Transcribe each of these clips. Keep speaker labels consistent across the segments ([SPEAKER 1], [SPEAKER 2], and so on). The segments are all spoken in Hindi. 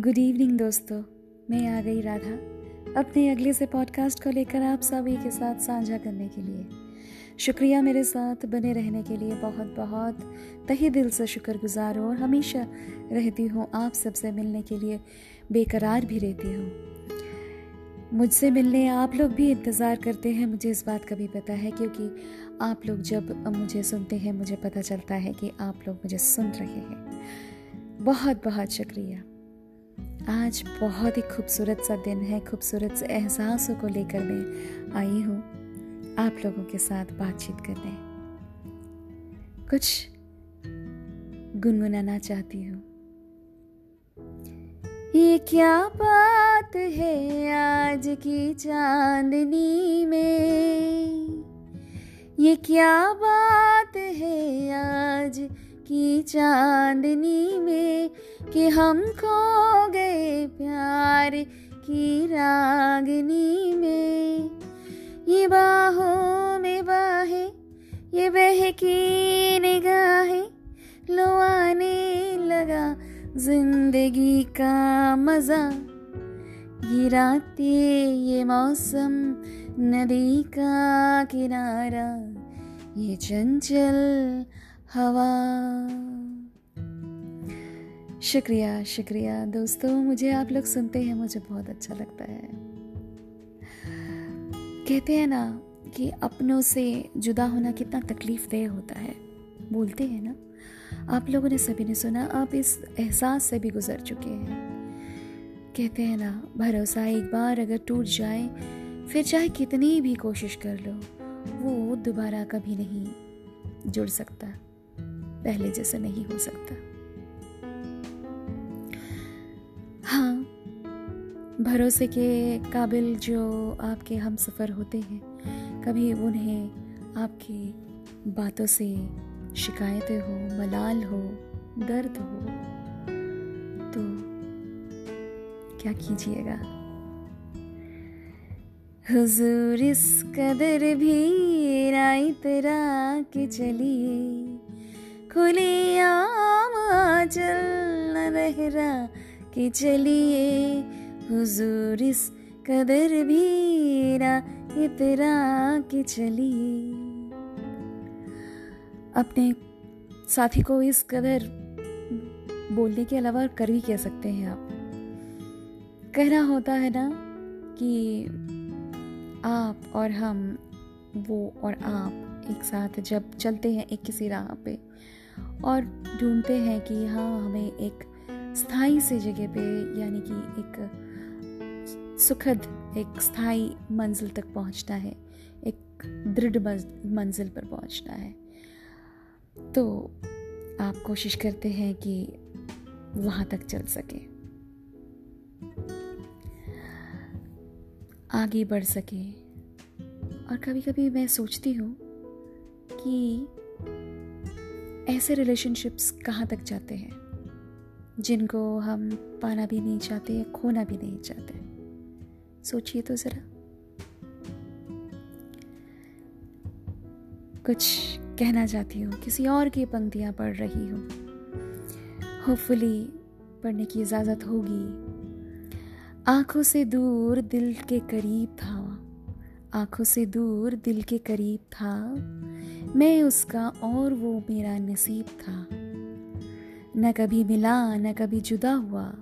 [SPEAKER 1] गुड इवनिंग दोस्तों। मैं आ गई राधा। अपने अगले से पॉडकास्ट को लेकर आप सभी के साथ साझा करने के लिए। शुक्रिया मेरे साथ बने रहने के लिए बहुत बहुत तहे दिल से शुक्रगुजार हूँ और हमेशा रहती हूँ आप सबसे मिलने के लिए। बेकरार भी रहती हूँ। मुझसे मिलने आप लोग भी इंतज़ार करते हैं, मुझे इस बात का भी पता है क्योंकि आप लोग जब मुझे सुनते हैं, मुझे पता चलता है कि आप लोग मुझे सुन रहे हैं। बहुत बहुत शुक्रिया। आज बहुत ही खूबसूरत सा दिन है, खूबसूरत से एहसासों को लेकर मैं आई हूँ। आप लोगों के साथ बातचीत करने। कुछ गुनगुनाना चाहती हूँ। ये क्या बात है आज की चांदनी में? ये क्या बात है आज की चांदनी में कि हम खो गए प्यार की रागनी में। ये बाहों में बाहे, ये बहकी निगाहें लो आने लगा ज़िंदगी का मज़ा। गिराते ये मौसम, नदी का किनारा, ये चंचल हवा। शुक्रिया शुक्रिया। दोस्तों, मुझे आप लोग सुनते हैं, मुझे बहुत अच्छा लगता है। कहते हैं ना कि अपनों से जुदा होना कितना तकलीफ़ देह होता है। बोलते हैं ना। आप लोगों ने सभी ने सुना, आप इस एहसास से भी गुजर चुके हैं। कहते हैं ना, भरोसा एक बार अगर टूट जाए, फिर चाहे कितनी भी कोशिश कर लो, वो दोबारा कभी नहीं जुड़ सकता। पहले जैसा नहीं हो सकता। हाँ भरोसे के काबिल जो आपके हम सफ़र होते हैं, कभी उन्हें आपकी बातों से शिकायतें हो, मलाल हो, दर्द हो तो क्या कीजिएगा? हुजूर इस कदर भी राय तरा के चलिए। खुली आम चल न रहरा कि चलिए हुजूर इस कदर भी ना इतरा के चलिए। अपने साथी को इस कदर बोलने के अलावा कर भी कह सकते हैं आप? कहना होता है ना कि आप और हम, वो और आप एक साथ जब चलते हैं एक किसी राह पे और ढूंढते हैं कि हाँ हमें एक स्थायी से जगह पे, यानी कि एक सुखद, एक स्थायी मंजिल तक पहुँचना है, एक दृढ़ मंजिल पर पहुँचना है। तो आप कोशिश करते हैं कि वहाँ तक चल सके। आगे बढ़ सके। और कभी कभी मैं सोचती हूँ कि ऐसे रिलेशनशिप्स कहाँ तक जाते हैं? जिनको हम पाना भी नहीं चाहते खोना भी नहीं चाहते। सोचिए तो ज़रा। कुछ कहना चाहती हूँ, किसी और की पंक्तियाँ पढ़ रही हूँ। होपफुली पढ़ने की इजाज़त होगी। आँखों से दूर दिल के करीब था। आँखों से दूर दिल के करीब था। मैं उसका और वो मेरा नसीब था। न कभी मिला, न कभी जुदा हुआ।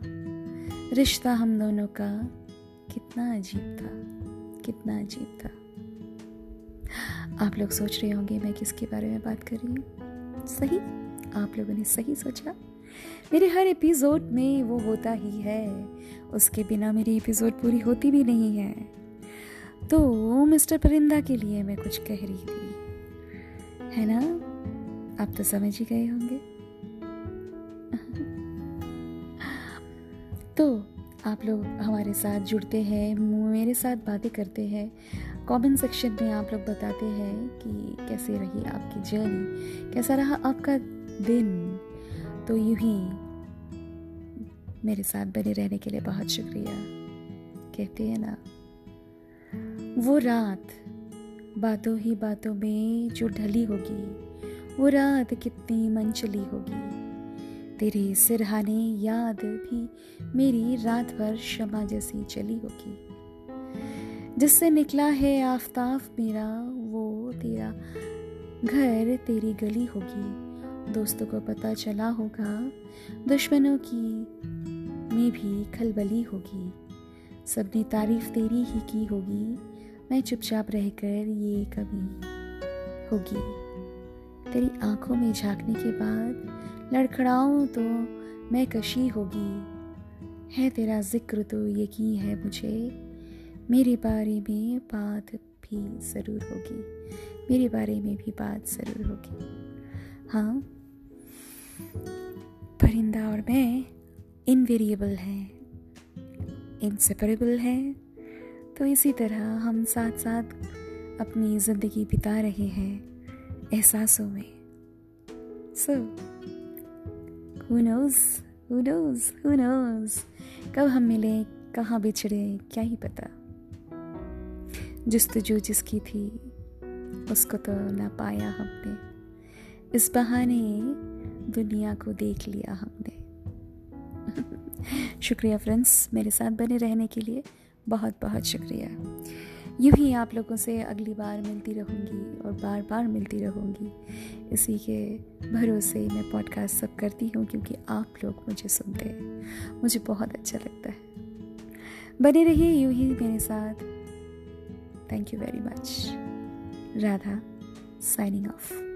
[SPEAKER 1] रिश्ता हम दोनों का कितना अजीब था, कितना अजीब था। आप लोग सोच रहे होंगे मैं किसके बारे में बात कर रही हूँ? सही? आप लोगों ने सही सोचा? मेरे हर एपिसोड में वो होता ही है। उसके बिना मेरी एपिसोड पूरी होती भी नहीं है। तो मिस्टर परिंदा के लिए मैं कुछ कह रही थी। है ना? आप तो समझ ही गए होंगे। तो आप लोग हमारे साथ जुड़ते हैं, मेरे साथ बातें करते हैं। कमेंट सेक्शन में आप लोग बताते हैं कि कैसे रही आपकी जर्नी कैसा रहा आपका दिन। तो यूँ ही मेरे साथ बने रहने के लिए बहुत शुक्रिया। कहते हैं ना, वो रात बातों ही बातों में जो ढली होगी, वो रात कितनी मन चली होगी। तेरे सिरहाने याद भी मेरी रात भर शमा जैसी चली होगी। जिससे निकला है आफताब मेरा, वो तेरा घर तेरी गली होगी। दोस्तों को पता चला होगा, दुश्मनों की में भी खलबली होगी। सबने तारीफ़ तेरी ही की होगी मैं चुपचाप रहकर ये कभी होगी। तेरी आँखों में झांकने के बाद लड़खड़ाऊं तो मैं कशी होगी। है तेरा ज़िक्र तो यकीन है मुझे, मेरे बारे में बात भी ज़रूर होगी। मेरे बारे में भी बात ज़रूर होगी। हाँ परिंदा और मैं इनवेरिएबल हैं इनसेपरेबल हैं। तो इसी तरह हम साथ साथ अपनी ज़िंदगी बिता रहे हैं एहसासों में। So who knows who knows who knows कब हम मिले? कहाँ बिछड़े? क्या ही पता। जस्तजू जिसकी थी, उसको तो ना पाया हमने। इस बहाने दुनिया को देख लिया हमने। शुक्रिया फ्रेंड्स मेरे साथ बने रहने के लिए। बहुत बहुत शुक्रिया। यूँ ही आप लोगों से अगली बार मिलती रहूँगी और बार बार मिलती रहूँगी। इसी के भरोसे मैं पॉडकास्ट सब करती हूँ क्योंकि आप लोग मुझे सुनते हैं। मुझे बहुत अच्छा लगता है। बने रहिए यूँ ही मेरे साथ। Thank you very much Radha signing off